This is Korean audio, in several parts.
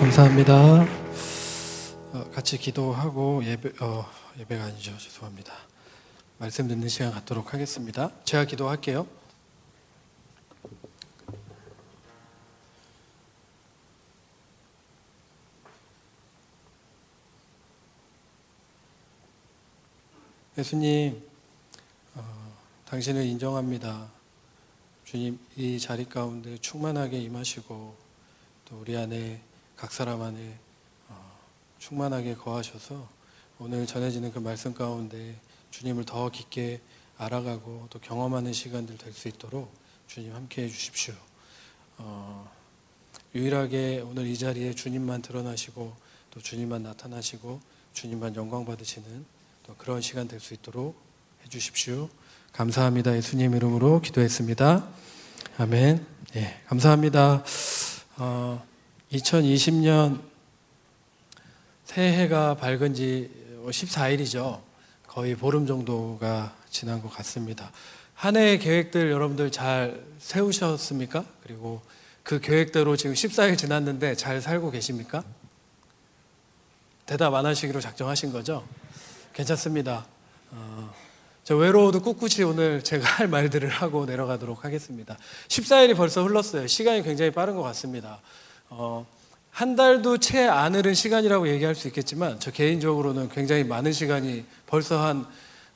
감사합니다. 어, 같이 기도하고 예배 어, 예배가 아니죠. 죄송합니다. 말씀 듣는 시간 갖도록 하겠습니다. 제가 기도할게요. 예수님, 어, 당신을 인정합니다. 주님, 이 자리 가운데 충만하게 임하시고 또 우리 안에 각 사람 안에 어, 충만하게 거하셔서 오늘 전해지는 그 말씀 가운데 주님을 더 깊게 알아가고 또 경험하는 시간들 될 수 있도록 주님 함께 해주십시오. 어, 유일하게 오늘 이 자리에 주님만 드러나시고 또 주님만 나타나시고 주님만 영광 받으시는 또 그런 시간 될 수 있도록 해주십시오. 감사합니다. 예수님 이름으로 기도했습니다. 아멘. 예, 감사합니다. 어, 2020년 새해가 밝은 지 14일이죠. 거의 보름 정도가 지난 것 같습니다. 한 해의 계획들 여러분들 잘 세우셨습니까? 그리고 그 계획대로 지금 14일 지났는데 잘 살고 계십니까? 대답 안 하시기로 작정하신 거죠? 괜찮습니다. 어, 저 외로워도 꿋꿋이 오늘 제가 할 말들을 하고 내려가도록 하겠습니다. 14일이 벌써 흘렀어요. 시간이 굉장히 빠른 것 같습니다. 어, 한 달도 채 안 흐른 시간이라고 얘기할 수 있겠지만 저 개인적으로는 굉장히 많은 시간이 벌써 한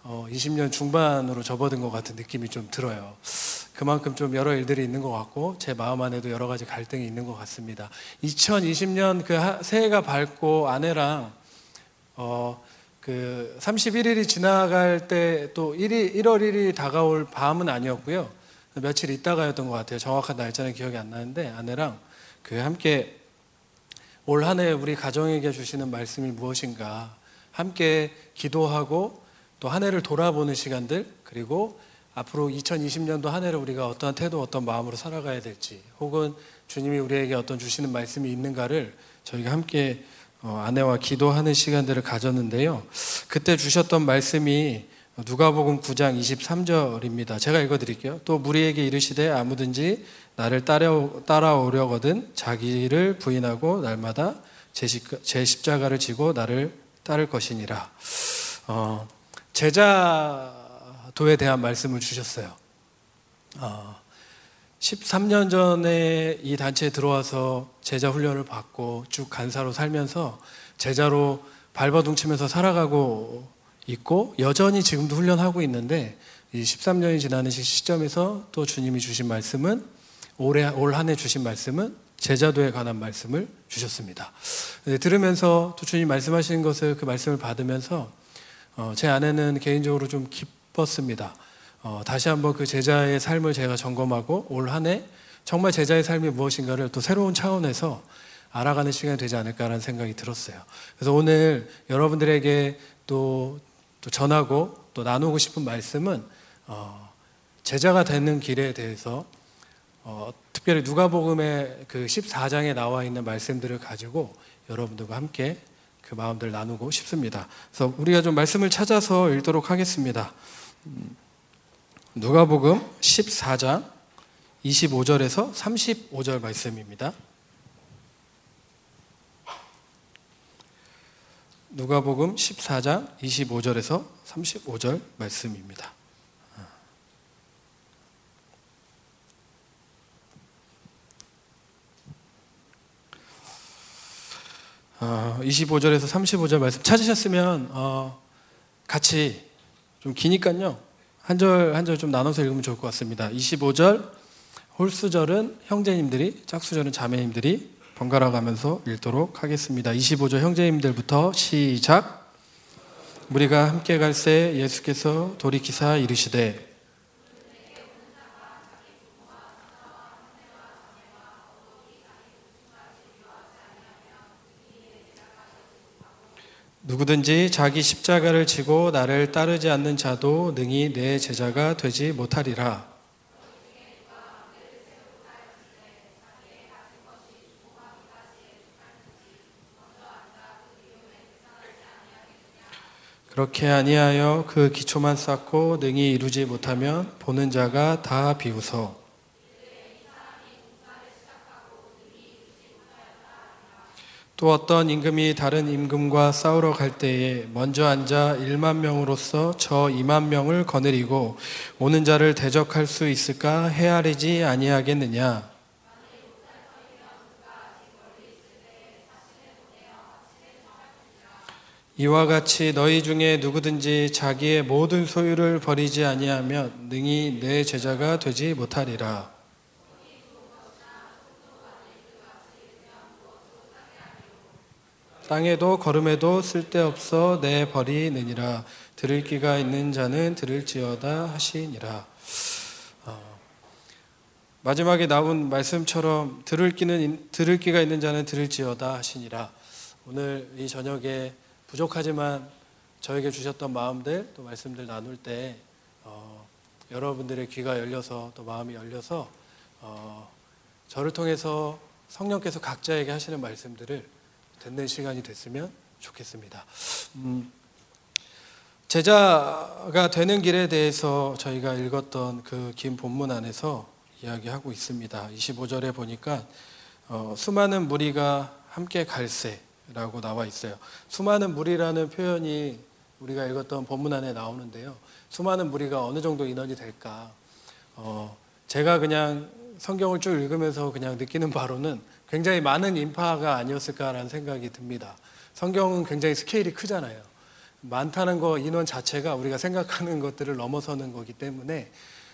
어, 20년 중반으로 접어든 것 같은 느낌이 좀 들어요. 그만큼 좀 여러 일들이 있는 것 같고 제 마음 안에도 여러 가지 갈등이 있는 것 같습니다. 2020년 그 새해가 밝고 아내랑 어, 그 31일이 지나갈 때 또 1일, 1월 1일이 다가올 밤은 아니었고요. 며칠 있다가였던 것 같아요. 정확한 날짜는 기억이 안 나는데 아내랑 그 함께 올 한해 우리 가정에게 주시는 말씀이 무엇인가 함께 기도하고 또 한 해를 돌아보는 시간들 그리고 앞으로 2020년도 한 해를 우리가 어떠한 태도 어떤 마음으로 살아가야 될지 혹은 주님이 우리에게 어떤 주시는 말씀이 있는가를 저희가 함께 어, 아내와 기도하는 시간들을 가졌는데요. 그때 주셨던 말씀이 누가복음 9장 23절입니다. 제가 읽어 드릴게요. 또 무리에게 이르시되 아무든지 나를 따라오 려거든 자기를 부인하고 날마다 제 십자가를 지고 나를 따를 것이니라. 어, 제자도에 대한 말씀을 주셨어요. 어, 13년 전에 이 단체에 들어와서 제자 훈련을 받고 쭉 간사로 살면서 제자로 발버둥치면서 살아가고 있고 여전히 지금도 훈련하고 있는데 이 13년이 지나는 시점에서 또 주님이 주신 말씀은 올해 올 한 해 주신 말씀은 제자도에 관한 말씀을 주셨습니다. 네, 들으면서 또 주님 말씀하시는 것을 그 말씀을 받으면서 어, 제 아내는 개인적으로 좀 기뻤습니다. 어, 다시 한번 그 제자의 삶을 제가 점검하고 올 한 해 정말 제자의 삶이 무엇인가를 또 새로운 차원에서 알아가는 시간이 되지 않을까라는 생각이 들었어요. 그래서 오늘 여러분들에게 또, 또 전하고 또 나누고 싶은 말씀은 어, 제자가 되는 길에 대해서 어, 특별히 누가복음의 그 14장에 나와 있는 말씀들을 가지고 여러분들과 함께 그 마음들 나누고 싶습니다. 그래서 우리가 좀 말씀을 찾아서 읽도록 하겠습니다. 음, 누가복음 14장 25절에서 35절 말씀입니다. 누가복음 14장 25절에서 35절 말씀입니다. 25절에서 35절 말씀 찾으셨으면 어, 같이 좀 기니까요. 한 절 한 절 좀 나눠서 읽으면 좋을 것 같습니다. 25절 홀수절은 형제님들이 짝수절은 자매님들이 번갈아 가면서 읽도록 하겠습니다. 25절 형제님들부터 시작. 우리가 함께 갈새 예수께서 돌이키사 이르시되 누구든지 자기 십자가를 지고 나를 따르지 않는 자도 능히 내 제자가 되지 못하리라. 그렇게 아니하여 그 기초만 쌓고 능히 이루지 못하면 보는 자가 다 비웃어 또 어떤 임금이 다른 임금과 싸우러 갈 때에 먼저 앉아 1만 명으로서 저 2만 명을 거느리고 오는 자를 대적할 수 있을까 헤아리지 아니하겠느냐 이와 같이 너희 중에 누구든지 자기의 모든 소유를 버리지 아니하면 능히 내 제자가 되지 못하리라. 땅에도 걸음에도 쓸데없어 내 버리느니라. 들을 기가 있는 자는 들을지어다 하시니라. 어, 마지막에 나온 말씀처럼 들을 기는 들을 기가 있는 자는 들을지어다 하시니라. 오늘 이 저녁에 부족하지만 저에게 주셨던 마음들 또 말씀들 나눌 때 어, 여러분들의 귀가 열려서 또 마음이 열려서 어, 저를 통해서 성령께서 각자에게 하시는 말씀들을 듣는 시간이 됐으면 좋겠습니다. 음, 제자가 되는 길에 대해서 저희가 읽었던 그 긴 본문 안에서 이야기하고 있습니다. 25절에 보니까 어, 수많은 무리가 함께 갈새라고 나와 있어요. 수많은 무리라는 표현이 우리가 읽었던 본문 안에 나오는데요. 수많은 무리가 어느 정도 인원이 될까? 어, 제가 그냥 성경을 쭉 읽으면서 그냥 느끼는 바로는 굉장히 많은 인파가 아니었을까라는 생각이 듭니다. 성경은 굉장히 스케일이 크잖아요. 많다는 거 인원 자체가 우리가 생각하는 것들을 넘어서는 거기 때문에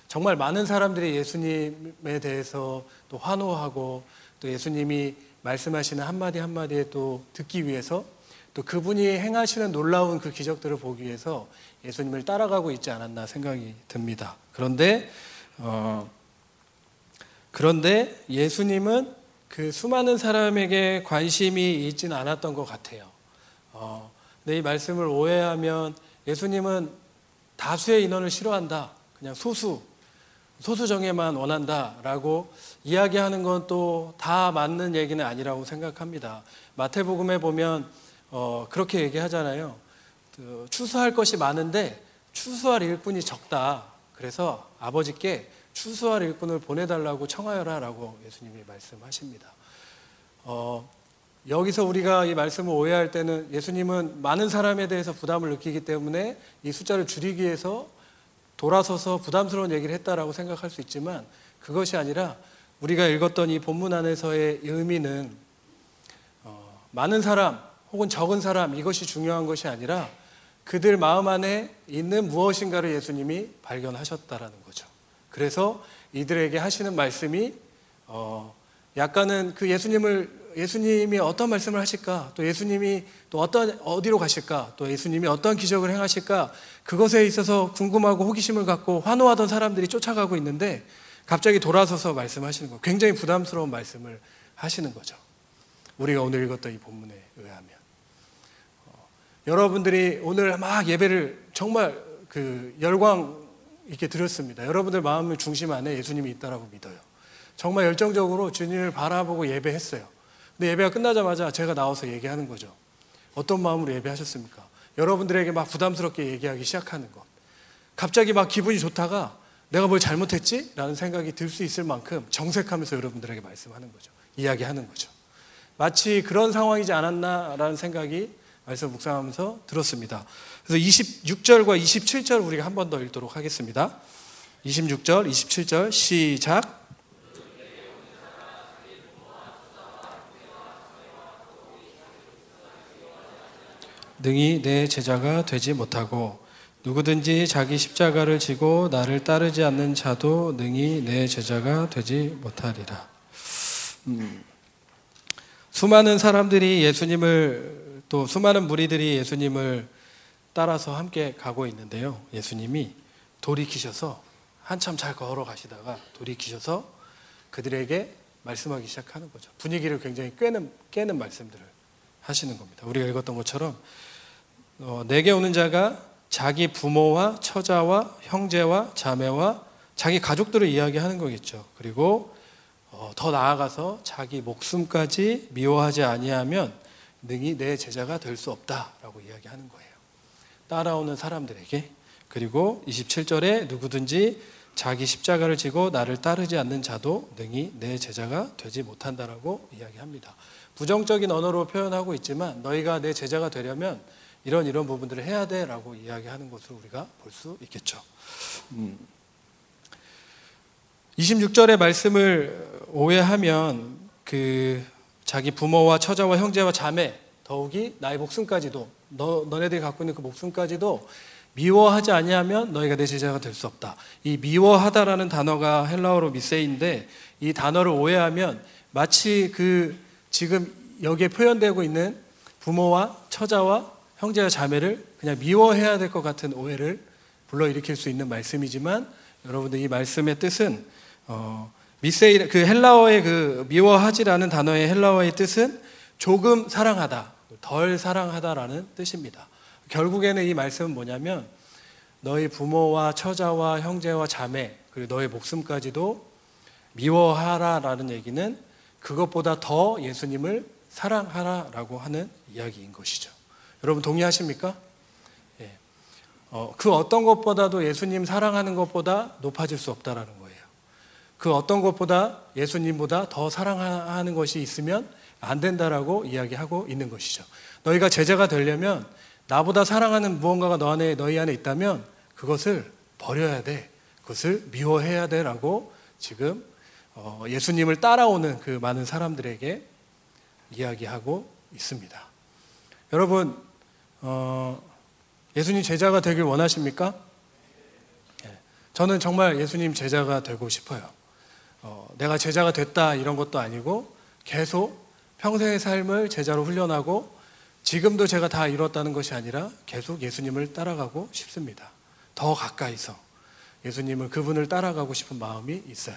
정말 많은 사람들이 예수님에 대해서 또 환호하고 또 예수님이 말씀하시는 한마디 한마디에 또 듣기 위해서 또 그분이 행하시는 놀라운 그 기적들을 보기 위해서 예수님을 따라가고 있지 않았나 생각이 듭니다. 그런데 어, 그런데 예수님은 그 수많은 사람에게 관심이 있지는 않았던 것 같아요. 어, 근데 이 말씀을 오해하면 예수님은 다수의 인원을 싫어한다. 그냥 소수, 소수정예만 원한다 라고 이야기하는 건 또 다 맞는 얘기는 아니라고 생각합니다. 마태복음에 보면 어, 그렇게 얘기하잖아요. 그, 추수할 것이 많은데 추수할 일꾼이 적다. 그래서 아버지께 추수할 일꾼을 보내달라고 청하여라라고 예수님이 말씀하십니다. 어, 여기서 우리가 이 말씀을 오해할 때는 예수님은 많은 사람에 대해서 부담을 느끼기 때문에 이 숫자를 줄이기 위해서 돌아서서 부담스러운 얘기를 했다라고 생각할 수 있지만 그것이 아니라 우리가 읽었던 이 본문 안에서의 의미는 어, 많은 사람 혹은 적은 사람 이것이 중요한 것이 아니라 그들 마음 안에 있는 무엇인가를 예수님이 발견하셨다라는 거죠. 그래서 이들에게 하시는 말씀이 어, 약간은 그 예수님을 예수님이 어떤 말씀을 하실까? 또 예수님이 또 어떤 어디로 가실까? 또 예수님이 어떤 기적을 행하실까? 그것에 있어서 궁금하고 호기심을 갖고 환호하던 사람들이 쫓아가고 있는데 갑자기 돌아서서 말씀하시는 거. 굉장히 부담스러운 말씀을 하시는 거죠. 우리가 오늘 읽었던 이 본문에 의하면 어, 여러분들이 오늘 막 예배를 정말 그 열광 있게 드렸습니다. 여러분들 마음의 중심 안에 예수님이 있다라고 믿어요. 정말 열정적으로 주님을 바라보고 예배했어요. 근데 예배가 끝나자마자 제가 나와서 얘기하는 거죠. 어떤 마음으로 예배하셨습니까? 여러분들에게 막 부담스럽게 얘기하기 시작하는 것. 갑자기 막 기분이 좋다가 내가 뭘 잘못했지? 라는 생각이 들 수 있을 만큼 정색하면서 여러분들에게 말씀하는 거죠. 이야기하는 거죠. 마치 그런 상황이지 않았나라는 생각이 말씀 묵상하면서 들었습니다. 그래서 26절과 27절 우리가 한 번 더 읽도록 하겠습니다. 26절, 27절 시작. 능히 내 제자가 되지 못하고 누구든지 자기 십자가를 지고 나를 따르지 않는 자도 능히 내 제자가 되지 못하리라. 음, 수많은 사람들이 예수님을 또 수많은 무리들이 예수님을 따라서 함께 가고 있는데요. 예수님이 돌이키셔서 한참 잘 걸어가시다가 돌이키셔서 그들에게 말씀하기 시작하는 거죠. 분위기를 굉장히 깨는, 깨는 말씀들을 하시는 겁니다. 우리가 읽었던 것처럼 어, 내게 오는 자가 자기 부모와 처자와 형제와 자매와 자기 가족들을 이야기하는 거겠죠. 그리고 어, 더 나아가서 자기 목숨까지 미워하지 아니하면 능히 내 제자가 될 수 없다라고 이야기하는 거예요. 따라오는 사람들에게 그리고 27절에 누구든지 자기 십자가를 지고 나를 따르지 않는 자도 능히 내 제자가 되지 못한다라고 이야기합니다. 부정적인 언어로 표현하고 있지만 너희가 내 제자가 되려면 이런 이런 부분들을 해야 돼라고 이야기하는 것을 우리가 볼 수 있겠죠. 음. 26절의 말씀을 오해하면 그 자기 부모와 처자와 형제와 자매 더욱이 나의 목숨까지도 너 너네들이 갖고 있는 그 목숨까지도 미워하지 아니하면 너희가 내 제자가 될 수 없다. 이 미워하다라는 단어가 헬라어로 미세인데 이 단어를 오해하면 마치 그 지금 여기에 표현되고 있는 부모와 처자와 형제와 자매를 그냥 미워해야 될 것 같은 오해를 불러일으킬 수 있는 말씀이지만 여러분들 이 말씀의 뜻은 어, 미세이 그 헬라어의 그 미워하지라는 단어의 헬라어의 뜻은 조금 사랑하다, 덜 사랑하다라는 뜻입니다. 결국에는 이 말씀은 뭐냐면 너희 부모와 처자와 형제와 자매 그리고 너의 목숨까지도 미워하라라는 얘기는 그것보다 더 예수님을 사랑하라라고 하는 이야기인 것이죠. 여러분 동의하십니까? 예. 어, 그 어떤 것보다도 예수님 사랑하는 것보다 높아질 수 없다라는 거예요. 그 어떤 것보다 예수님보다 더 사랑하는 것이 있으면 안 된다라고 이야기하고 있는 것이죠. 너희가 제자가 되려면 나보다 사랑하는 무언가가 너 안에 너희 안에 있다면 그것을 버려야 돼. 그것을 미워해야 돼라고 지금 어, 예수님을 따라오는 그 많은 사람들에게 이야기하고 있습니다. 여러분 어, 예수님 제자가 되길 원하십니까? 예, 저는 정말 예수님 제자가 되고 싶어요. 어, 내가 제자가 됐다 이런 것도 아니고 계속 평생의 삶을 제자로 훈련하고 지금도 제가 다 이뤘다는 것이 아니라 계속 예수님을 따라가고 싶습니다. 더 가까이서 예수님을 그분을 따라가고 싶은 마음이 있어요.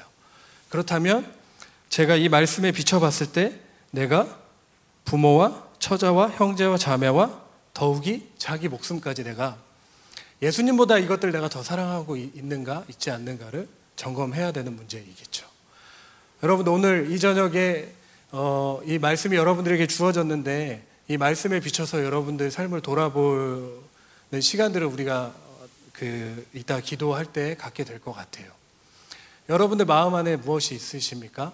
그렇다면 제가 이 말씀에 비춰봤을 때 내가 부모와 처자와 형제와 자매와 더욱이 자기 목숨까지 내가 예수님보다 이것들 내가 더 사랑하고 있는가 있지 않는가를 점검해야 되는 문제이겠죠. 여러분 오늘 이 저녁에 어, 이 말씀이 여러분들에게 주어졌는데 이 말씀에 비춰서 여러분들 삶을 돌아보는 시간들을 우리가 그 이따 기도할 때 갖게 될 것 같아요. 여러분들 마음 안에 무엇이 있으십니까?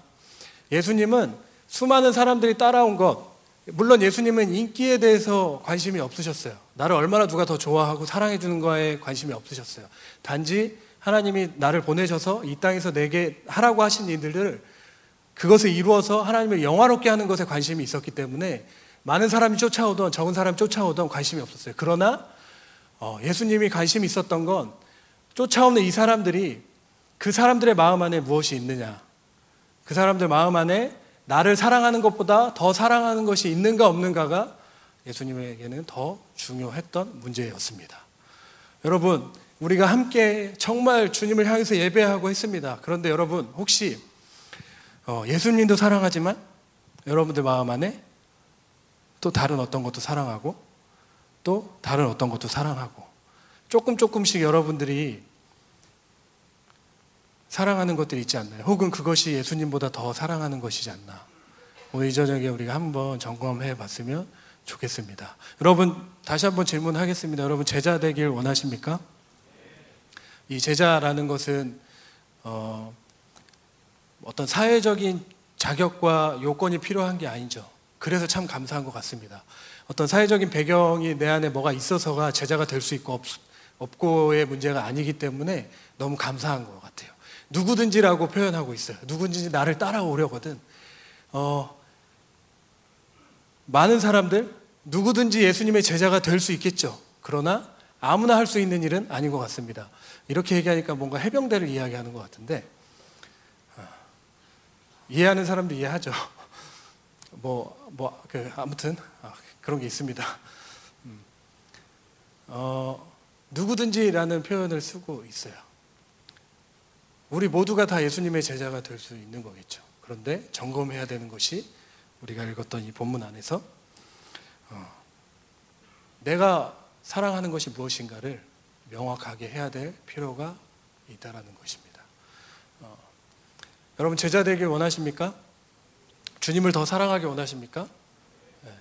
예수님은 수많은 사람들이 따라온 것, 물론 예수님은 인기에 대해서 관심이 없으셨어요. 나를 얼마나 누가 더 좋아하고 사랑해 주는 거에 관심이 없으셨어요. 단지 하나님이 나를 보내셔서 이 땅에서 내게 하라고 하신 일들을 그것을 이루어서 하나님을 영화롭게 하는 것에 관심이 있었기 때문에 많은 사람이 쫓아오던 적은 사람이 쫓아오던 관심이 없었어요. 그러나 어, 예수님이 관심이 있었던 건 쫓아오는 이 사람들이 그 사람들의 마음 안에 무엇이 있느냐. 그 사람들 마음 안에 나를 사랑하는 것보다 더 사랑하는 것이 있는가 없는가가 예수님에게는 더 중요했던 문제였습니다. 여러분, 우리가 함께 정말 주님을 향해서 예배하고 했습니다. 그런데 여러분, 혹시 어, 예수님도 사랑하지만 여러분들 마음 안에 또 다른 어떤 것도 사랑하고 또 다른 어떤 것도 사랑하고 조금 조금씩 여러분들이 사랑하는 것들이 있지 않나요? 혹은 그것이 예수님보다 더 사랑하는 것이지 않나. 오늘 이 저녁에 우리가 한번 점검해 봤으면 좋겠습니다. 여러분, 다시 한번 질문하겠습니다. 여러분, 제자 되길 원하십니까? 이 제자라는 것은, 어, 어떤 사회적인 자격과 요건이 필요한 게 아니죠. 그래서 참 감사한 것 같습니다. 어떤 사회적인 배경이 내 안에 뭐가 있어서가 제자가 될 수 있고 없, 없고의 문제가 아니기 때문에 너무 감사한 것 같아요. 누구든지라고 표현하고 있어요. 누구든지 나를 따라오려거든. 어, 많은 사람들 누구든지 예수님의 제자가 될 수 있겠죠. 그러나 아무나 할 수 있는 일은 아닌 것 같습니다. 이렇게 얘기하니까 뭔가 해병대를 이야기하는 것 같은데 어, 이해하는 사람도 이해하죠. 뭐, 뭐, 그, 아무튼, 아, 그런 게 있습니다. 음. 어, 누구든지라는 표현을 쓰고 있어요. 우리 모두가 다 예수님의 제자가 될 수 있는 거겠죠. 그런데 점검해야 되는 것이 우리가 읽었던 이 본문 안에서 어, 내가 사랑하는 것이 무엇인가를 명확하게 해야 될 필요가 있다라는 것입니다. 어, 여러분 제자 되길 원하십니까? 주님을 더 사랑하기 원하십니까? 네.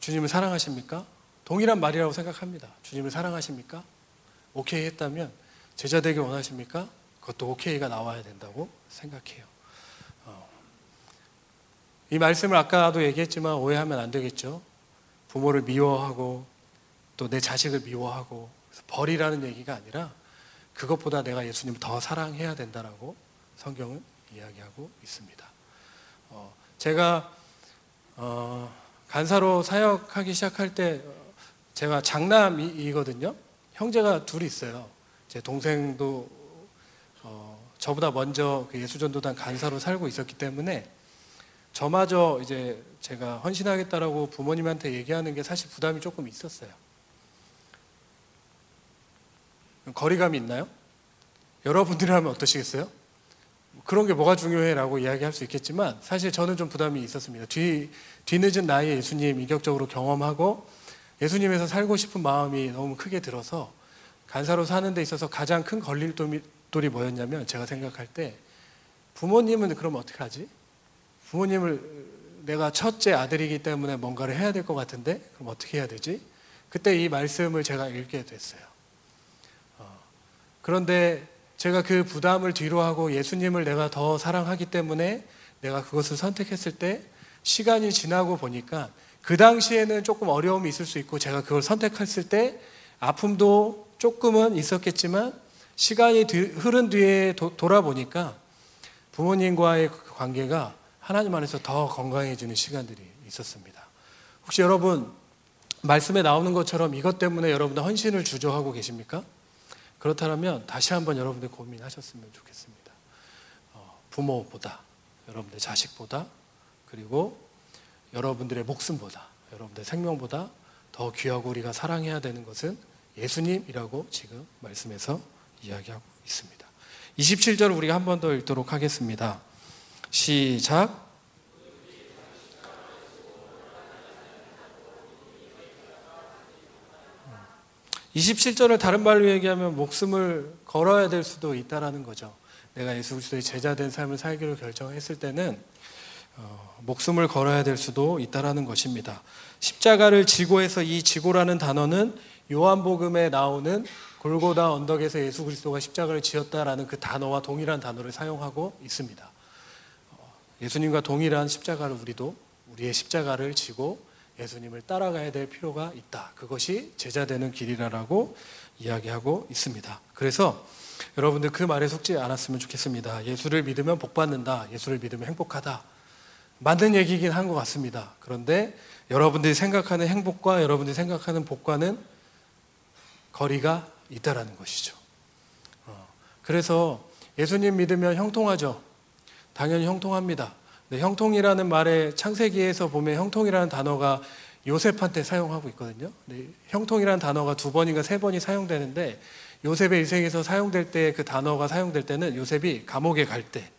주님을 사랑하십니까? 동일한 말이라고 생각합니다. 주님을 사랑하십니까? 오케이 했다면 제자 되길 원하십니까? 그것도 오케이가 나와야 된다고 생각해요. 어. 이 말씀을 아까도 얘기했지만 오해하면 안 되겠죠. 부모를 미워하고 또 내 자식을 미워하고 버리라는 얘기가 아니라 그것보다 내가 예수님을 더 사랑해야 된다라고 성경은 이야기하고 있습니다. 어, 제가 어, 간사로 사역하기 시작할 때 제가 장남이거든요. 형제가 둘이 있어요. 제 동생도 어, 저보다 먼저 그 예수전도단 간사로 살고 있었기 때문에 저마저 이제 제가 헌신하겠다라고 부모님한테 얘기하는 게 사실 부담이 조금 있었어요. 거리감이 있나요? 여러분들이라면 어떠시겠어요? 그런 게 뭐가 중요해라고 이야기할 수 있겠지만 사실 저는 좀 부담이 있었습니다. 뒤, 뒤늦은 나이에 예수님 인격적으로 경험하고 예수님에서 살고 싶은 마음이 너무 크게 들어서 간사로 사는 데 있어서 가장 큰 걸림돌이 뭐였냐면 제가 생각할 때 부모님은 그럼 어떻게 하지? 부모님을 내가 첫째 아들이기 때문에 뭔가를 해야 될 것 같은데 그럼 어떻게 해야 되지? 그때 이 말씀을 제가 읽게 됐어요. 어, 그런데 제가 그 부담을 뒤로 하고 예수님을 내가 더 사랑하기 때문에 내가 그것을 선택했을 때 시간이 지나고 보니까 그 당시에는 조금 어려움이 있을 수 있고 제가 그걸 선택했을 때 아픔도 조금은 있었겠지만 시간이 흐른 뒤에 도, 돌아보니까 부모님과의 그 관계가 하나님 안에서 더 건강해지는 시간들이 있었습니다. 혹시 여러분 말씀에 나오는 것처럼 이것 때문에 여러분들 헌신을 주저하고 계십니까? 그렇다면 다시 한번 여러분들 고민하셨으면 좋겠습니다. 어, 부모보다 여러분들 자식보다 그리고 여러분들의 목숨보다 여러분들 생명보다 더 귀하고 우리가 사랑해야 되는 것은 예수님이라고 지금 말씀에서 이야기하고 있습니다. 27절 우리가 한 번 더 읽도록 하겠습니다. 시작. 27절을 다른 말로 얘기하면 목숨을 걸어야 될 수도 있다라는 거죠. 내가 예수 그리스도의 제자된 삶을 살기로 결정했을 때는 어, 목숨을 걸어야 될 수도 있다라는 것입니다. 십자가를 지고해서 이 지고라는 단어는 요한복음에 나오는 골고다 언덕에서 예수 그리스도가 십자가를 지었다라는 그 단어와 동일한 단어를 사용하고 있습니다. 어, 예수님과 동일한 십자가를 우리도 우리의 십자가를 지고 예수님을 따라가야 될 필요가 있다. 그것이 제자되는 길이라고 이야기하고 있습니다. 그래서 여러분들 그 말에 속지 않았으면 좋겠습니다. 예수를 믿으면 복 받는다. 예수를 믿으면 행복하다. 맞는 얘기긴 한 것 같습니다. 그런데 여러분들이 생각하는 행복과 여러분들이 생각하는 복과는 거리가 있다라는 것이죠. 어, 그래서 예수님 믿으면 형통하죠. 당연히 형통합니다. 네, 형통이라는 말에 창세기에서 보면 형통이라는 단어가 요셉한테 사용하고 있거든요. 네, 형통이라는 단어가 두 번인가 세 번이 사용되는데 요셉의 일생에서 사용될 때 그 단어가 사용될 때는 요셉이 감옥에 갈 때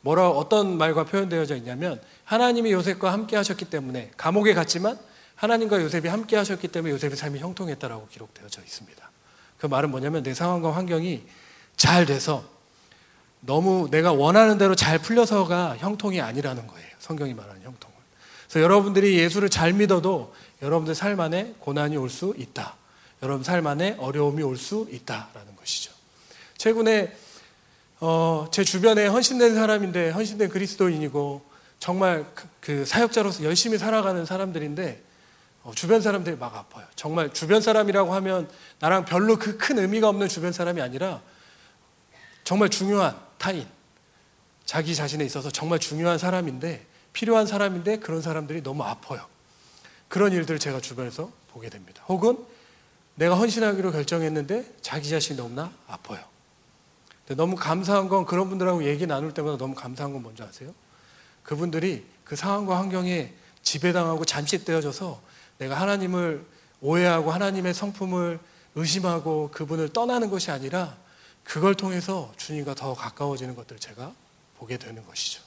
뭐라 어떤 말과 표현되어져 있냐면 하나님이 요셉과 함께 하셨기 때문에 감옥에 갔지만 하나님과 요셉이 함께 하셨기 때문에 요셉의 삶이 형통했다라고 기록되어져 있습니다. 그 말은 뭐냐면 내 상황과 환경이 잘 돼서 너무 내가 원하는 대로 잘 풀려서가 형통이 아니라는 거예요. 성경이 말하는 형통은. 그래서 여러분들이 예수를 잘 믿어도 여러분들 삶 안에 고난이 올 수 있다. 여러분 삶 안에 어려움이 올 수 있다라는 것이죠. 최근에 어, 제 주변에 헌신된 사람인데 헌신된 그리스도인이고 정말 그, 그 사역자로서 열심히 살아가는 사람들인데 어, 주변 사람들이 막 아파요. 정말 주변 사람이라고 하면 나랑 별로 그 큰 의미가 없는 주변 사람이 아니라 정말 중요한 타인, 자기 자신에 있어서 정말 중요한 사람인데 필요한 사람인데 그런 사람들이 너무 아파요. 그런 일들을 제가 주변에서 보게 됩니다. 혹은 내가 헌신하기로 결정했는데 자기 자신이 너무나 아파요. 너무 감사한 건 그런 분들하고 얘기 나눌 때마다 너무 감사한 건 뭔지 아세요? 그분들이 그 상황과 환경에 지배당하고 잠식되어져서 내가 하나님을 오해하고 하나님의 성품을 의심하고 그분을 떠나는 것이 아니라 그걸 통해서 주님과 더 가까워지는 것들을 제가 보게 되는 것이죠.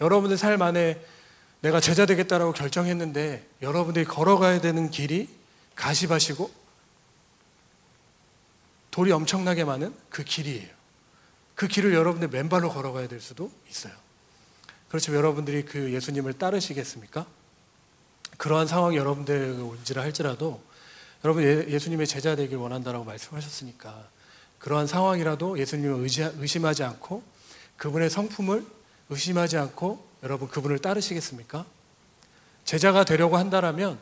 여러분들 삶 안에 내가 제자 되겠다라고 결정했는데 여러분들이 걸어가야 되는 길이 가시밭이고 돌이 엄청나게 많은 그 길이에요. 그 길을 여러분들 맨발로 걸어가야 될 수도 있어요. 그렇지만 여러분들이 그 예수님을 따르시겠습니까? 그러한 상황이 여러분들 온지라 할지라도 여러분 예, 예수님의 제자 되길 원한다라고 말씀하셨으니까 그러한 상황이라도 예수님을 의심하지 않고 그분의 성품을 의심하지 않고 여러분 그분을 따르시겠습니까? 제자가 되려고 한다라면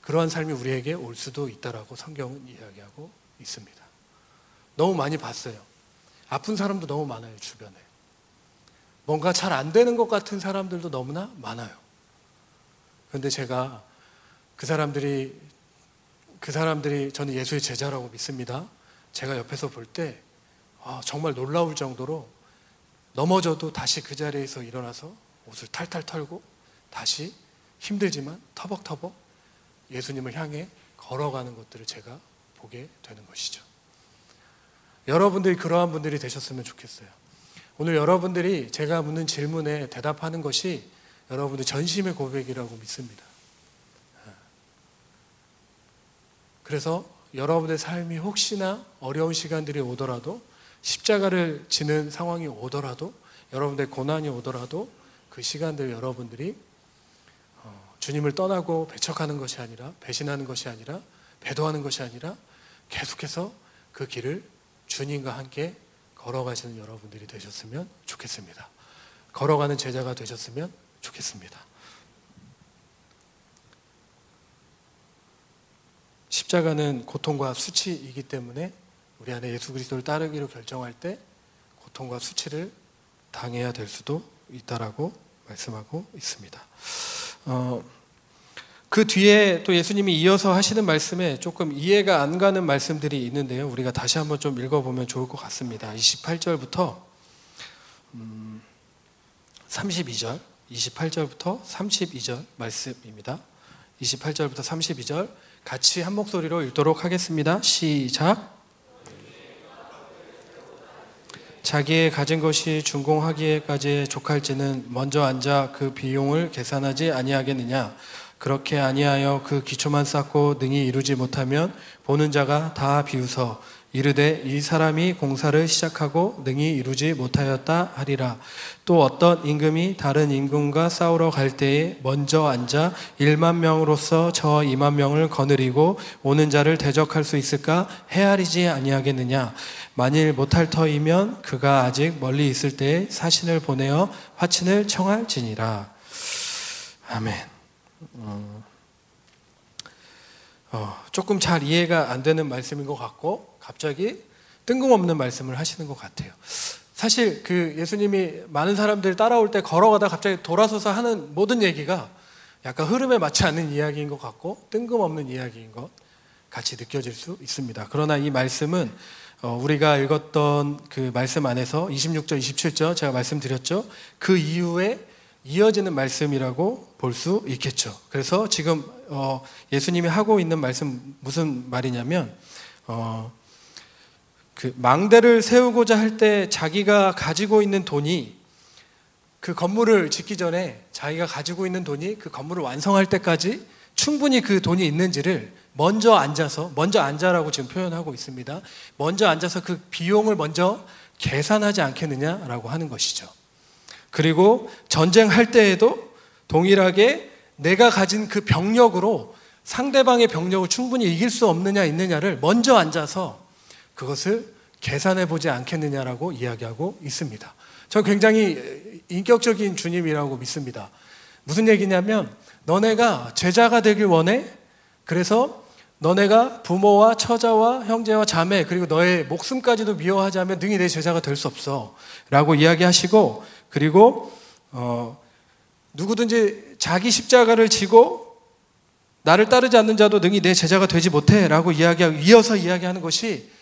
그러한 삶이 우리에게 올 수도 있다라고 성경은 이야기하고 있습니다. 너무 많이 봤어요. 아픈 사람도 너무 많아요, 주변에. 뭔가 잘 안 되는 것 같은 사람들도 너무나 많아요. 그런데 제가 그 사람들이 그 사람들이 저는 예수의 제자라고 믿습니다. 제가 옆에서 볼 때 아, 정말 놀라울 정도로 넘어져도 다시 그 자리에서 일어나서 옷을 탈탈 털고 다시 힘들지만 터벅터벅 예수님을 향해 걸어가는 것들을 제가 보게 되는 것이죠. 여러분들이 그러한 분들이 되셨으면 좋겠어요. 오늘 여러분들이 제가 묻는 질문에 대답하는 것이 여러분들 전심의 고백이라고 믿습니다. 그래서 여러분의 삶이 혹시나 어려운 시간들이 오더라도 십자가를 지는 상황이 오더라도 여러분들 고난이 오더라도 그 시간들 여러분들이 어, 주님을 떠나고 배척하는 것이 아니라 배신하는 것이 아니라 배도하는 것이 아니라 계속해서 그 길을 주님과 함께 걸어가시는 여러분들이 되셨으면 좋겠습니다. 걸어가는 제자가 되셨으면 좋겠습니다. 십자가는 고통과 수치이기 때문에 우리 안에 예수 그리스도를 따르기로 결정할 때 고통과 수치를 당해야 될 수도 있다라고 말씀하고 있습니다. 어, 그 뒤에 또 예수님이 이어서 하시는 말씀에 조금 이해가 안 가는 말씀들이 있는데요. 우리가 다시 한번 좀 읽어보면 좋을 것 같습니다. 28절부터 음, 32절, 28절부터 32절 말씀입니다. 28절부터 32절 같이 한 목소리로 읽도록 하겠습니다. 시작. 자기의 가진 것이 준공하기에까지 족할지는 먼저 앉아 그 비용을 계산하지 아니하겠느냐 그렇게 아니하여 그 기초만 쌓고 능히 이루지 못하면 보는 자가 다 비웃어 이르되 이 사람이 공사를 시작하고 능히 이루지 못하였다 하리라. 또 어떤 임금이 다른 임금과 싸우러 갈 때에 먼저 앉아 1만 명으로서 저 2만 명을 거느리고 오는 자를 대적할 수 있을까 헤아리지 아니하겠느냐. 만일 못할 터이면 그가 아직 멀리 있을 때에 사신을 보내어 화친을 청할지니라. 아멘. 어, 어, 조금 잘 이해가 안 되는 말씀인 것 같고 갑자기 뜬금없는 말씀을 하시는 것 같아요. 사실 그 예수님이 많은 사람들 따라올 때 걸어가다 갑자기 돌아서서 하는 모든 얘기가 약간 흐름에 맞지 않는 이야기인 것 같고 뜬금없는 이야기인 것 같이 느껴질 수 있습니다. 그러나 이 말씀은 어, 우리가 읽었던 그 말씀 안에서 26절, 27절 제가 말씀드렸죠. 그 이후에 이어지는 말씀이라고 볼 수 있겠죠. 그래서 지금 어, 예수님이 하고 있는 말씀 무슨 말이냐면 어, 그 망대를 세우고자 할 때 자기가 가지고 있는 돈이 그 건물을 짓기 전에 자기가 가지고 있는 돈이 그 건물을 완성할 때까지 충분히 그 돈이 있는지를 먼저 앉아서 먼저 앉아라고 지금 표현하고 있습니다. 먼저 앉아서 그 비용을 먼저 계산하지 않겠느냐라고 하는 것이죠. 그리고 전쟁할 때에도 동일하게 내가 가진 그 병력으로 상대방의 병력을 충분히 이길 수 없느냐 있느냐를 먼저 앉아서 그것을 계산해 보지 않겠느냐라고 이야기하고 있습니다. 저 굉장히 인격적인 주님이라고 믿습니다. 무슨 얘기냐면 너네가 제자가 되길 원해? 그래서 너네가 부모와 처자와 형제와 자매 그리고 너의 목숨까지도 미워하자면 능히 내 제자가 될 수 없어. 라고 이야기하시고 그리고 어, 누구든지 자기 십자가를 지고 나를 따르지 않는 자도 능히 내 제자가 되지 못해. 라고 이야기하고 이어서 이야기하는 것이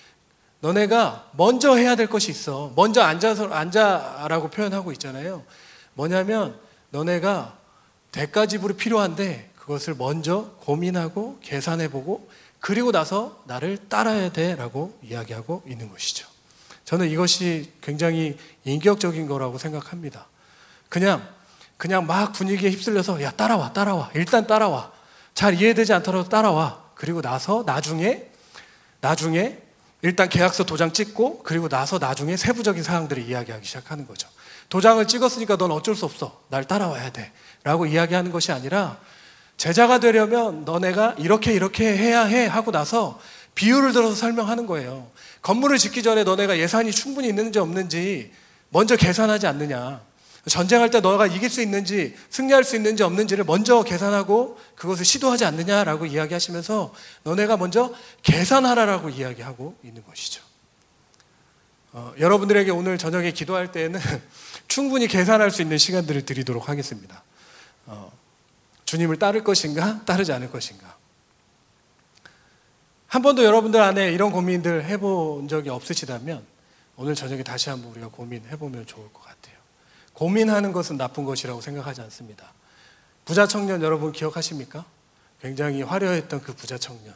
너네가 먼저 해야 될 것이 있어. 먼저 앉아서 앉아라고 표현하고 있잖아요. 뭐냐면 너네가 대가 지불이 필요한데 그것을 먼저 고민하고 계산해 보고 그리고 나서 나를 따라야 돼라고 이야기하고 있는 것이죠. 저는 이것이 굉장히 인격적인 거라고 생각합니다. 그냥 그냥 막 분위기에 휩쓸려서 야 따라와 따라와 일단 따라와 잘 이해되지 않더라도 따라와 그리고 나서 나중에 나중에 일단 계약서 도장 찍고 그리고 나서 나중에 세부적인 사항들을 이야기하기 시작하는 거죠. 도장을 찍었으니까 넌 어쩔 수 없어. 날 따라와야 돼. 라고 이야기하는 것이 아니라 제자가 되려면 너네가 이렇게 이렇게 해야 해 하고 나서 비유를 들어서 설명하는 거예요. 건물을 짓기 전에 너네가 예산이 충분히 있는지 없는지 먼저 계산하지 않느냐. 전쟁할 때 너가 이길 수 있는지 승리할 수 있는지 없는지를 먼저 계산하고 그것을 시도하지 않느냐라고 이야기하시면서 너네가 먼저 계산하라라고 이야기하고 있는 것이죠. 어, 여러분들에게 오늘 저녁에 기도할 때에는 충분히 계산할 수 있는 시간들을 드리도록 하겠습니다. 어, 주님을 따를 것인가, 따르지 않을 것인가. 한 번도 여러분들 안에 이런 고민들 해본 적이 없으시다면 오늘 저녁에 다시 한번 우리가 고민해보면 좋을 것 같아요. 고민하는 것은 나쁜 것이라고 생각하지 않습니다. 부자 청년 여러분 기억하십니까? 굉장히 화려했던 그 부자 청년.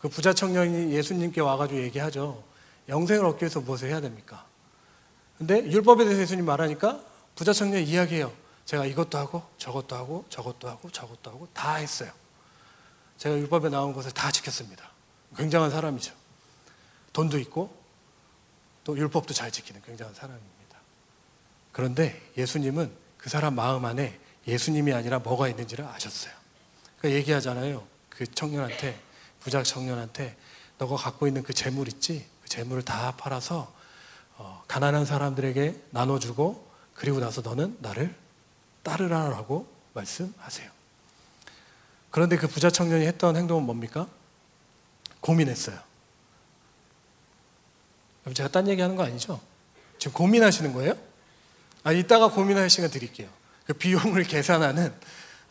그 부자 청년이 예수님께 와가지고 얘기하죠. 영생을 얻기 위해서 무엇을 해야 됩니까? 근데 율법에 대해서 예수님 말하니까 부자 청년이 이야기해요. 제가 이것도 하고 저것도 하고 저것도 하고 저것도 하고 다 했어요. 제가 율법에 나온 것을 다 지켰습니다. 굉장한 사람이죠. 돈도 있고 또 율법도 잘 지키는 굉장한 사람입니다. 그런데 예수님은 그 사람 마음 안에 예수님이 아니라 뭐가 있는지를 아셨어요. 그러니까 얘기하잖아요. 그 청년한테 부자 청년한테 너가 갖고 있는 그 재물 있지? 그 재물을 다 팔아서 어, 가난한 사람들에게 나눠주고 그리고 나서 너는 나를 따르라라고 말씀하세요. 그런데 그 부자 청년이 했던 행동은 뭡니까? 고민했어요. 제가 딴 얘기하는 거 아니죠? 지금 고민하시는 거예요? 아, 이따가 고민할 시간 드릴게요. 그 비용을 계산하는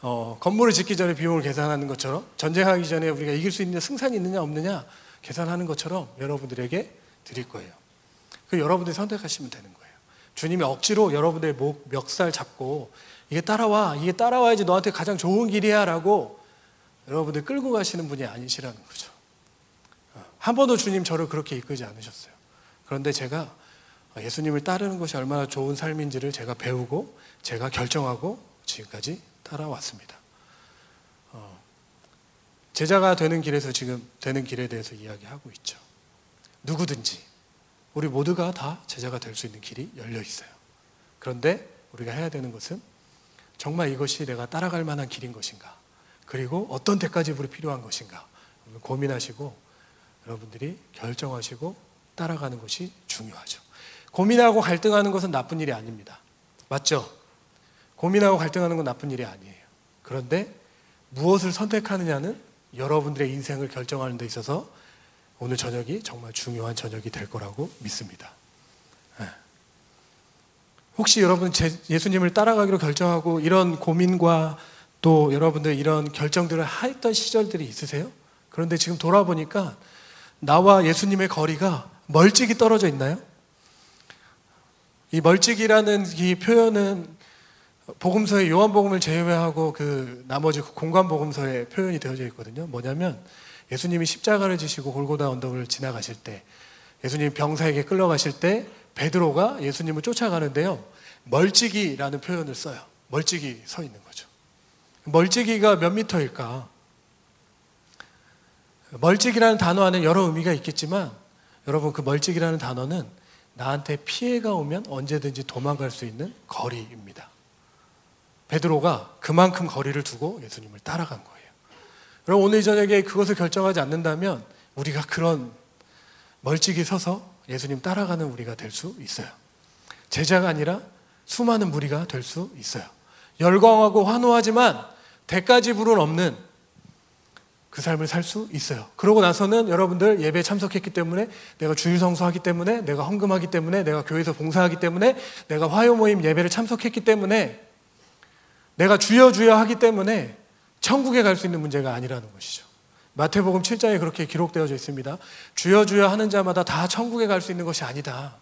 어, 건물을 짓기 전에 비용을 계산하는 것처럼 전쟁하기 전에 우리가 이길 수 있는 승산이 있느냐 없느냐 계산하는 것처럼 여러분들에게 드릴 거예요. 그 여러분들이 선택하시면 되는 거예요. 주님이 억지로 여러분들의 목, 멱살 잡고 이게 따라와, 이게 따라와야지 너한테 가장 좋은 길이야라고 여러분들 끌고 가시는 분이 아니시라는 거죠. 어, 한 번도 주님 저를 그렇게 이끌지 않으셨어요. 그런데 제가 예수님을 따르는 것이 얼마나 좋은 삶인지를 제가 배우고 제가 결정하고 지금까지 따라왔습니다. 어, 제자가 되는 길에서 지금 되는 길에 대해서 이야기하고 있죠. 누구든지 우리 모두가 다 제자가 될 수 있는 길이 열려 있어요. 그런데 우리가 해야 되는 것은 정말 이것이 내가 따라갈 만한 길인 것인가? 그리고 어떤 데까지 우리 필요한 것인가? 고민하시고 여러분들이 결정하시고 따라가는 것이 중요하죠. 고민하고 갈등하는 것은 나쁜 일이 아닙니다. 맞죠? 고민하고 갈등하는 건 나쁜 일이 아니에요. 그런데 무엇을 선택하느냐는 여러분들의 인생을 결정하는 데 있어서 오늘 저녁이 정말 중요한 저녁이 될 거라고 믿습니다. 예. 혹시 여러분 예수님을 따라가기로 결정하고 이런 고민과 또 여러분들 이런 결정들을 했던 시절들이 있으세요? 그런데 지금 돌아보니까 나와 예수님의 거리가 멀찍이 떨어져 있나요? 이 멀찍이라는 이 표현은 복음서의 요한복음을 제외하고 그 나머지 공간 복음서에 표현이 되어져 있거든요. 뭐냐면 예수님이 십자가를 지시고 골고다 언덕을 지나가실 때 예수님 병사에게 끌려가실 때 베드로가 예수님을 쫓아가는데요. 멀찍이라는 표현을 써요. 멀찍이 서 있는 거죠. 멀찍이가 몇 미터일까? 멀찍이라는 단어 안에 여러 의미가 있겠지만 여러분 그 멀찍이라는 단어는 나한테 피해가 오면 언제든지 도망갈 수 있는 거리입니다. 베드로가 그만큼 거리를 두고 예수님을 따라간 거예요. 그럼 오늘 저녁에 그것을 결정하지 않는다면 우리가 그런 멀찍이 서서 예수님 따라가는 우리가 될 수 있어요. 제자가 아니라 수많은 무리가 될 수 있어요. 열광하고 환호하지만 대가지불은 없는 그 삶을 살 수 있어요. 그러고 나서는 여러분들 예배에 참석했기 때문에 내가 주일 성수하기 때문에 내가 헌금하기 때문에 내가 교회에서 봉사하기 때문에 내가 화요 모임 예배를 참석했기 때문에 내가 주여 주여 하기 때문에 천국에 갈 수 있는 문제가 아니라는 것이죠. 마태복음 7장에 그렇게 기록되어져 있습니다. 주여 주여 하는 자마다 다 천국에 갈 수 있는 것이 아니다.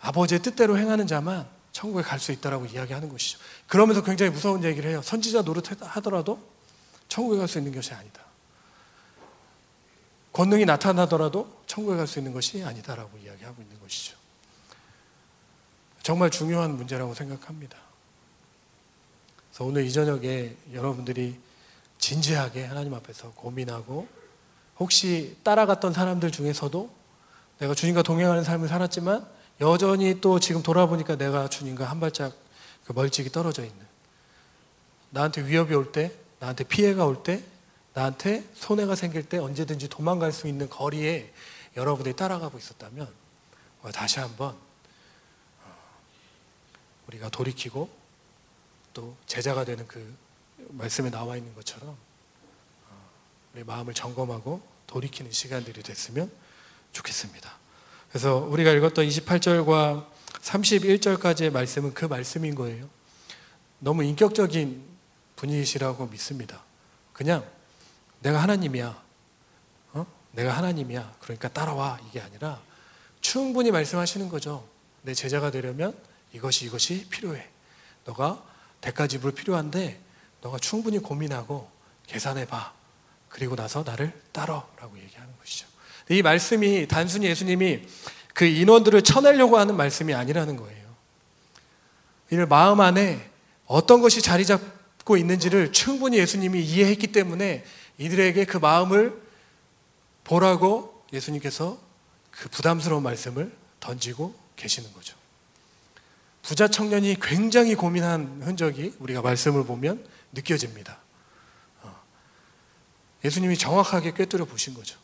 아버지의 뜻대로 행하는 자만 천국에 갈 수 있다라고 이야기하는 것이죠. 그러면서 굉장히 무서운 얘기를 해요. 선지자 노릇하더라도 천국에 갈 수 있는 것이 아니다. 권능이 나타나더라도 천국에 갈 수 있는 것이 아니다라고 이야기하고 있는 것이죠. 정말 중요한 문제라고 생각합니다. 그래서 오늘 이 저녁에 여러분들이 진지하게 하나님 앞에서 고민하고 혹시 따라갔던 사람들 중에서도 내가 주님과 동행하는 삶을 살았지만 여전히 또 지금 돌아보니까 내가 주님과 한 발짝 그 멀찍이 떨어져 있는 나한테 위협이 올 때, 나한테 피해가 올 때, 나한테 손해가 생길 때 언제든지 도망갈 수 있는 거리에 여러분이 따라가고 있었다면 다시 한번 어, 우리가 돌이키고 또 제자가 되는 그 말씀에 나와 있는 것처럼 어, 우리 마음을 점검하고 돌이키는 시간들이 됐으면 좋겠습니다. 그래서 우리가 읽었던 28절과 31절까지의 말씀은 그 말씀인 거예요. 너무 인격적인 분이시라고 믿습니다. 그냥 내가 하나님이야. 어? 내가 하나님이야. 그러니까 따라와. 이게 아니라 충분히 말씀하시는 거죠. 내 제자가 되려면 이것이 이것이 필요해. 너가 대가 지불 필요한데 너가 충분히 고민하고 계산해 봐. 그리고 나서 나를 따라라고 얘기하는 것이죠. 이 말씀이 단순히 예수님이 그 인원들을 쳐내려고 하는 말씀이 아니라는 거예요. 이를 마음 안에 어떤 것이 자리 잡 고 있는지를 충분히 예수님이 이해했기 때문에 이들에게 그 마음을 보라고 예수님께서 그 부담스러운 말씀을 던지고 계시는 거죠. 부자 청년이 굉장히 고민한 흔적이 우리가 말씀을 보면 느껴집니다. 어. 예수님이 정확하게 꿰뚫어 보신 거죠.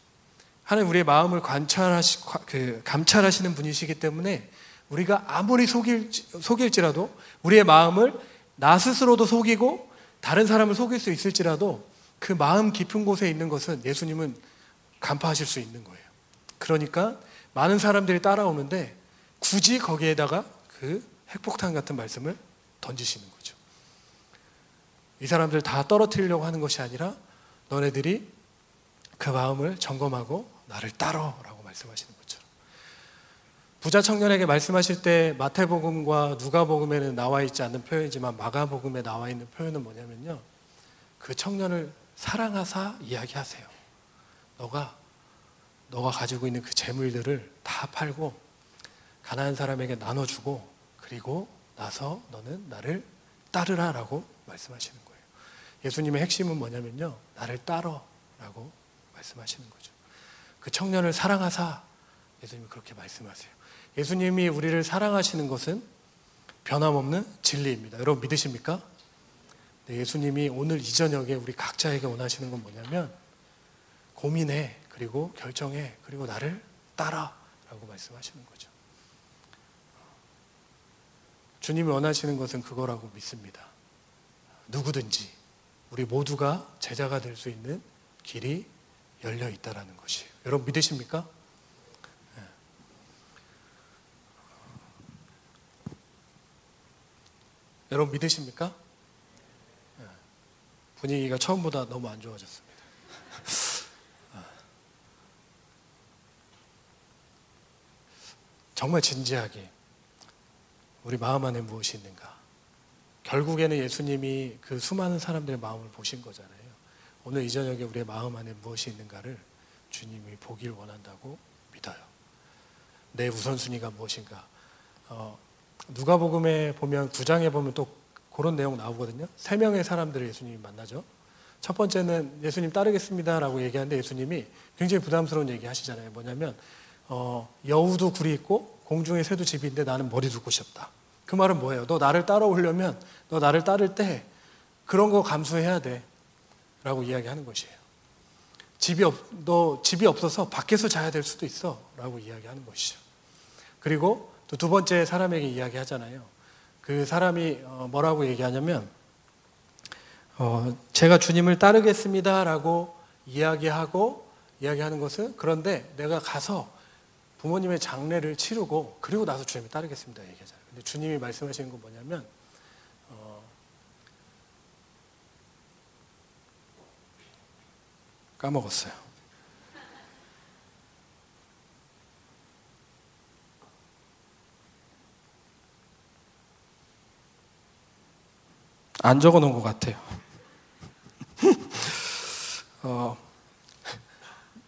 하나님 우리의 마음을 관찰하시, 그, 감찰하시는 분이시기 때문에 우리가 아무리 속일, 속일지라도 우리의 마음을 나 스스로도 속이고 다른 사람을 속일 수 있을지라도 그 마음 깊은 곳에 있는 것은 예수님은 간파하실 수 있는 거예요. 그러니까 많은 사람들이 따라오는데 굳이 거기에다가 그 핵폭탄 같은 말씀을 던지시는 거죠. 이 사람들 다 떨어뜨리려고 하는 것이 아니라 너네들이 그 마음을 점검하고 나를 따라라고 말씀하시는. 부자 청년에게 말씀하실 때 마태복음과 누가복음에는 나와 있지 않는 표현이지만 마가복음에 나와 있는 표현은 뭐냐면요. 그 청년을 사랑하사 이야기하세요. 너가 너가 가지고 있는 그 재물들을 다 팔고 가난한 사람에게 나눠주고 그리고 나서 너는 나를 따르라라고 말씀하시는 거예요. 예수님의 핵심은 뭐냐면요. 나를 따라라고 말씀하시는 거죠. 그 청년을 사랑하사 예수님이 그렇게 말씀하세요. 예수님이 우리를 사랑하시는 것은 변함없는 진리입니다. 여러분 믿으십니까? 네, 예수님이 오늘 이 저녁에 우리 각자에게 원하시는 건 뭐냐면 고민해 그리고 결정해 그리고 나를 따라라고 말씀하시는 거죠. 주님이 원하시는 것은 그거라고 믿습니다. 누구든지 우리 모두가 제자가 될 수 있는 길이 열려 있다라는 것이. 여러분 믿으십니까? 여러분 믿으십니까? 네. 분위기가 처음보다 너무 안 좋아졌습니다. 정말 진지하게 우리 마음 안에 무엇이 있는가? 결국에는 예수님이 그 수많은 사람들의 마음을 보신 거잖아요. 오늘 이 저녁에 우리의 마음 안에 무엇이 있는가를 주님이 보길 원한다고 믿어요. 내 우선순위가 무엇인가? 어, 누가복음에 보면 9장에 보면 또 그런 내용 나오거든요. 세 명의 사람들을 예수님이 만나죠. 첫 번째는 예수님 따르겠습니다라고 얘기하는데 예수님이 굉장히 부담스러운 얘기 하시잖아요. 뭐냐면 어, 여우도 굴이 있고 공중의 새도 집인데 나는 머리 둘 곳이 없다. 그 말은 뭐예요? 너 나를 따라오려면 너 나를 따를 때 그런 거 감수해야 돼. 라고 이야기하는 것이에요. 집이 없, 너 집이 없어서 밖에서 자야 될 수도 있어. 라고 이야기하는 것이죠. 그리고 또 두 번째 사람에게 이야기하잖아요. 그 사람이 어, 뭐라고 얘기하냐면, 어, 제가 주님을 따르겠습니다라고 이야기하고 이야기하는 것은 그런데 내가 가서 부모님의 장례를 치르고 그리고 나서 주님을 따르겠습니다 얘기하잖아요. 근데 주님이 말씀하시는 건 뭐냐면 어, 까먹었어요. 안 적어 놓은 것 같아요. 어,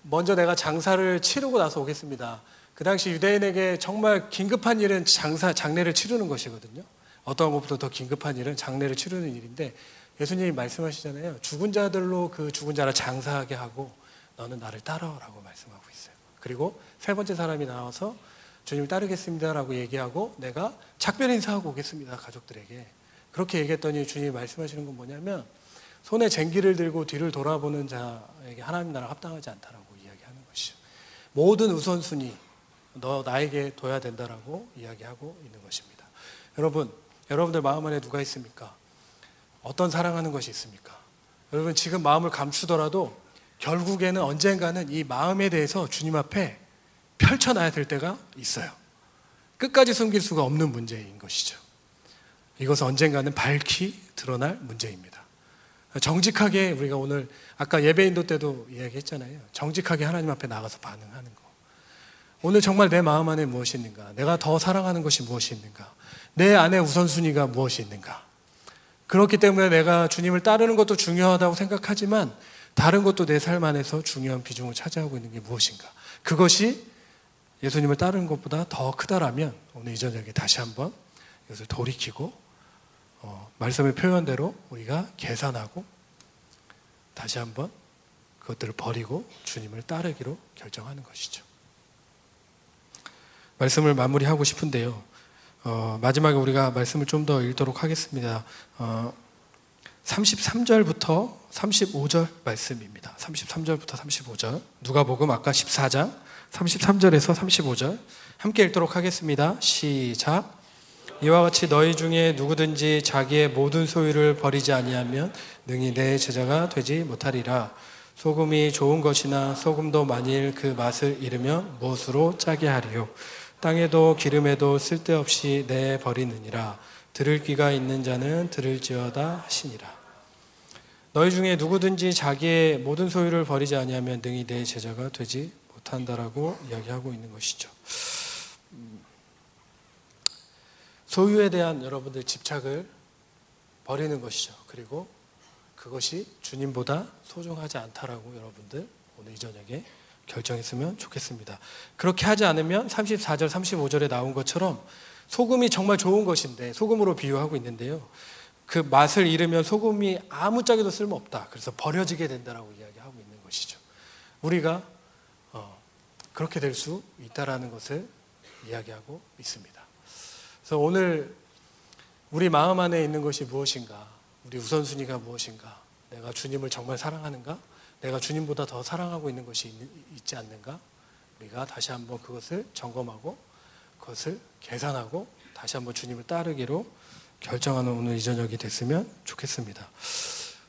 먼저 내가 장사를 치르고 나서 오겠습니다. 그 당시 유대인에게 정말 긴급한 일은 장사, 장례를 치르는 것이거든요. 어떤 것보다 더 긴급한 일은 장례를 치르는 일인데 예수님이 말씀하시잖아요. 죽은 자들로 그 죽은 자를 장사하게 하고 너는 나를 따라오라고 말씀하고 있어요. 그리고 세 번째 사람이 나와서 주님 따르겠습니다라고 얘기하고 내가 작별 인사하고 오겠습니다. 가족들에게. 그렇게 얘기했더니 주님이 말씀하시는 건 뭐냐면 손에 쟁기를 들고 뒤를 돌아보는 자에게 하나님 나라 합당하지 않다라고 이야기하는 것이죠. 모든 우선순위 너 나에게 둬야 된다라고 이야기하고 있는 것입니다. 여러분, 여러분들 마음 안에 누가 있습니까? 어떤 사랑하는 것이 있습니까? 여러분 지금 마음을 감추더라도 결국에는 언젠가는 이 마음에 대해서 주님 앞에 펼쳐놔야 될 때가 있어요. 끝까지 숨길 수가 없는 문제인 것이죠. 이것은 언젠가는 밝히 드러날 문제입니다. 정직하게 우리가 오늘 아까 예배인도 때도 이야기했잖아요. 정직하게 하나님 앞에 나가서 반응하는 거. 오늘 정말 내 마음 안에 무엇이 있는가? 내가 더 사랑하는 것이 무엇이 있는가? 내 안에 우선순위가 무엇이 있는가? 그렇기 때문에 내가 주님을 따르는 것도 중요하다고 생각하지만 다른 것도 내 삶 안에서 중요한 비중을 차지하고 있는 게 무엇인가? 그것이 예수님을 따르는 것보다 더 크다라면 오늘 이 저녁에 다시 한번 이것을 돌이키고 어, 말씀의 표현대로 우리가 계산하고 다시 한번 그것들을 버리고 주님을 따르기로 결정하는 것이죠. 말씀을 마무리하고 싶은데요. 어, 마지막에 우리가 말씀을 좀 더 읽도록 하겠습니다. 어, 33절부터 35절 말씀입니다. 33절부터 35절. 누가복음 아까 14장 33절에서 35절 함께 읽도록 하겠습니다. 시작. 이와 같이 너희 중에 누구든지 자기의 모든 소유를 버리지 아니하면 능히 내 제자가 되지 못하리라. 소금이 좋은 것이나 소금도 만일 그 맛을 잃으면 무엇으로 짜게 하리요. 땅에도 기름에도 쓸데없이 내 버리느니라. 들을 귀가 있는 자는 들을지어다 하시니라. 너희 중에 누구든지 자기의 모든 소유를 버리지 아니하면 능히 내 제자가 되지 못한다라고 이야기하고 있는 것이죠. 소유에 대한 여러분들 집착을 버리는 것이죠. 그리고 그것이 주님보다 소중하지 않다라고 여러분들 오늘 이 저녁에 결정했으면 좋겠습니다. 그렇게 하지 않으면 34절, 35절에 나온 것처럼 소금이 정말 좋은 것인데 소금으로 비유하고 있는데요. 그 맛을 잃으면 소금이 아무짝에도 쓸모없다. 그래서 버려지게 된다라고 이야기하고 있는 것이죠. 우리가 어, 그렇게 될 수 있다라는 것을 이야기하고 있습니다. 그래서 오늘 우리 마음 안에 있는 것이 무엇인가? 우리 우선순위가 무엇인가? 내가 주님을 정말 사랑하는가? 내가 주님보다 더 사랑하고 있는 것이 있, 지 않는가? 우리가 다시 한번 그것을 점검하고 그것을 계산하고 다시 한번 주님을 따르기로 결정하는 오늘 이 저녁이 됐으면 좋겠습니다.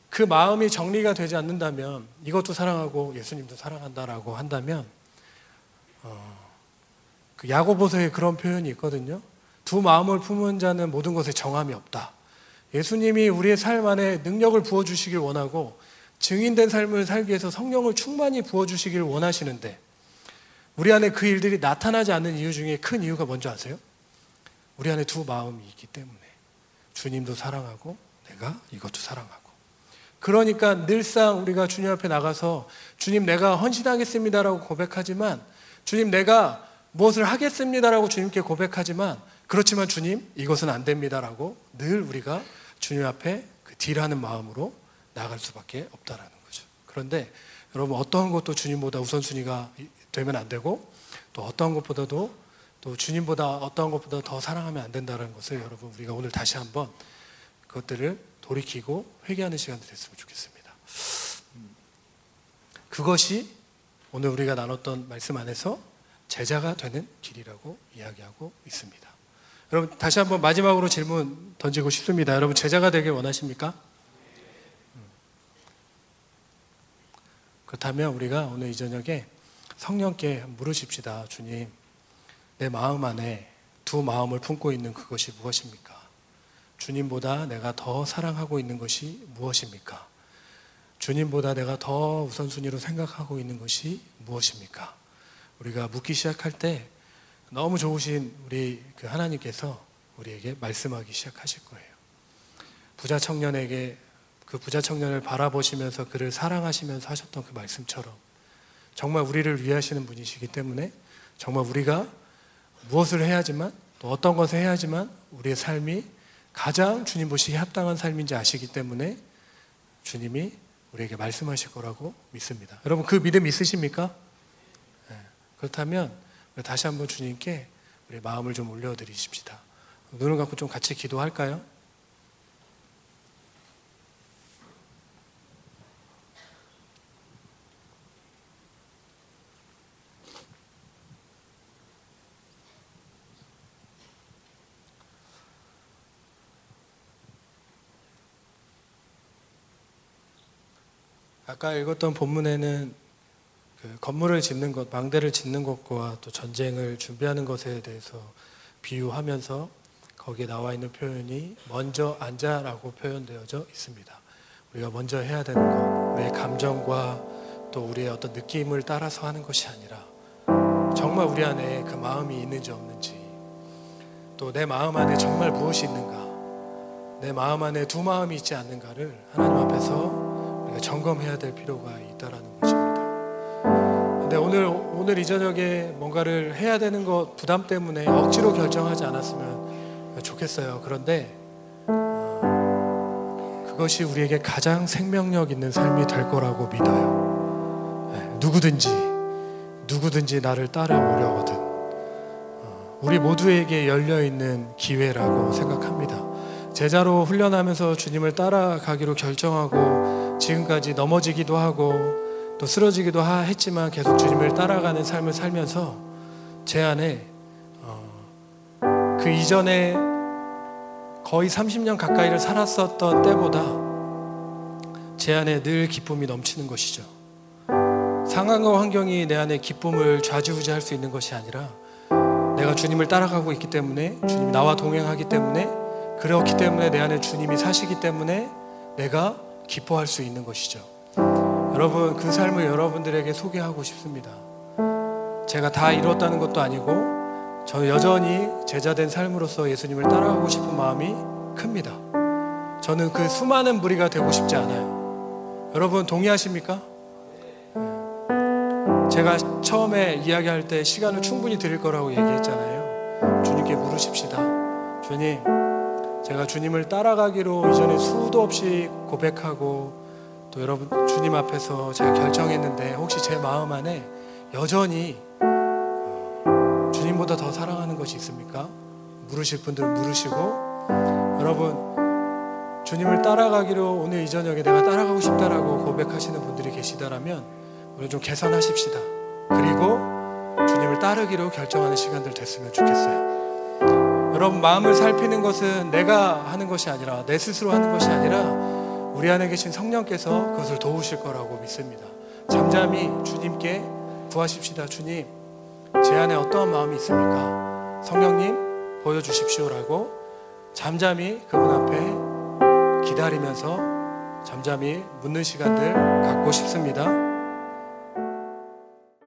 그 마음이 정리가 되지 않는다면 이것도 사랑하고 예수님도 사랑한다라고 한다면 어, 그 야고보서에 그런 표현이 있거든요. 두 마음을 품은 자는 모든 것에 정함이 없다. 예수님이 우리의 삶 안에 능력을 부어주시길 원하고 증인된 삶을 살기 위해서 성령을 충만히 부어주시길 원하시는데 우리 안에 그 일들이 나타나지 않는 이유 중에 큰 이유가 뭔지 아세요? 우리 안에 두 마음이 있기 때문에 주님도 사랑하고 내가 이것도 사랑하고 그러니까 늘상 우리가 주님 앞에 나가서 주님 내가 헌신하겠습니다라고 고백하지만 주님 내가 무엇을 하겠습니다라고 주님께 고백하지만 그렇지만 주님, 이것은 안 됩니다라고 늘 우리가 주님 앞에 그 딜하는 마음으로 나갈 수밖에 없다라는 거죠. 그런데 여러분 어떠한 것도 주님보다 우선순위가 되면 안 되고 또 어떠한 것보다도 또 주님보다 어떠한 것보다 더 사랑하면 안 된다는 것을 여러분 우리가 오늘 다시 한번 그것들을 돌이키고 회개하는 시간이 됐으면 좋겠습니다. 음. 그것이 오늘 우리가 나눴던 말씀 안에서 제자가 되는 길이라고 이야기하고 있습니다. 여러분 다시 한번 마지막으로 질문 던지고 싶습니다. 여러분 제자가 되길 원하십니까? 음. 그렇다면 우리가 오늘 이 저녁에 성령께 물으십시다. 주님, 내 마음 안에 두 마음을 품고 있는 그것이 무엇입니까? 주님보다 내가 더 사랑하고 있는 것이 무엇입니까? 주님보다 내가 더 우선순위로 생각하고 있는 것이 무엇입니까? 우리가 묻기 시작할 때 너무 좋으신 우리 그 하나님께서 우리에게 말씀하기 시작하실 거예요. 부자 청년에게 그 부자 청년을 바라보시면서 그를 사랑하시면서 하셨던 그 말씀처럼 정말 우리를 위하시는 분이시기 때문에 정말 우리가 무엇을 해야지만 또 어떤 것을 해야지만 우리의 삶이 가장 주님 보시기에 합당한 삶인지 아시기 때문에 주님이 우리에게 말씀하실 거라고 믿습니다. 여러분 그 믿음 있으십니까? 네. 그렇다면 다시 한번 주님께 우리 마음을 좀 올려드리십시다. 눈을 감고 좀 같이 기도할까요? 아까 읽었던 본문에는 그 건물을 짓는 것, 망대를 짓는 것과 또 전쟁을 준비하는 것에 대해서 비유하면서 거기에 나와 있는 표현이 먼저 앉아라고 표현되어져 있습니다. 우리가 먼저 해야 되는 것, 내 감정과 또 우리의 어떤 느낌을 따라서 하는 것이 아니라 정말 우리 안에 그 마음이 있는지 없는지 또 내 마음 안에 정말 무엇이 있는가 내 마음 안에 두 마음이 있지 않는가를 하나님 앞에서 우리가 점검해야 될 필요가 있다라는 근데 오늘 오늘 이 저녁에 뭔가를 해야 되는 것 부담 때문에 억지로 결정하지 않았으면 좋겠어요. 그런데 어, 그것이 우리에게 가장 생명력 있는 삶이 될 거라고 믿어요. 네, 누구든지 누구든지 나를 따라오려거든 어, 우리 모두에게 열려 있는 기회라고 생각합니다. 제자로 훈련하면서 주님을 따라가기로 결정하고 지금까지 넘어지기도 하고 또 쓰러지기도 했지만 계속 주님을 따라가는 삶을 살면서 제 안에 어, 그 이전에 거의 30년 가까이를 살았었던 때보다 제 안에 늘 기쁨이 넘치는 것이죠. 상황과 환경이 내 안에 기쁨을 좌지우지할 수 있는 것이 아니라 내가 주님을 따라가고 있기 때문에 주님이 나와 동행하기 때문에 그렇기 때문에 내 안에 주님이 사시기 때문에 내가 기뻐할 수 있는 것이죠. 여러분, 그 삶을 여러분들에게 소개하고 싶습니다. 제가 다 이뤘다는 것도 아니고, 저 여전히 제자된 삶으로서 예수님을 따라가고 싶은 마음이 큽니다. 저는 그 수많은 무리가 되고 싶지 않아요. 여러분, 동의하십니까? 제가 처음에 이야기할 때 시간을 충분히 드릴 거라고 얘기했잖아요. 주님께 물으십시다. 주님, 제가 주님을 따라가기로 이전에 수도 없이 고백하고 또 여러분 주님 앞에서 제가 결정했는데 혹시 제 마음 안에 여전히 어, 주님보다 더 사랑하는 것이 있습니까? 물으실 분들은 물으시고 여러분 주님을 따라가기로 오늘 이 저녁에 내가 따라가고 싶다라고 고백하시는 분들이 계시다라면 우리 좀 개선하십시다. 그리고 주님을 따르기로 결정하는 시간들 됐으면 좋겠어요. 여러분 마음을 살피는 것은 내가 하는 것이 아니라 내 스스로 하는 것이 아니라 우리 안에 계신 성령께서 그것을 도우실 거라고 믿습니다. 잠잠히 주님께 구하십시다. 주님, 제 안에 어떠한 마음이 있습니까? 성령님 보여주십시오라고 잠잠히 그분 앞에 기다리면서 잠잠히 묻는 시간들 갖고 싶습니다.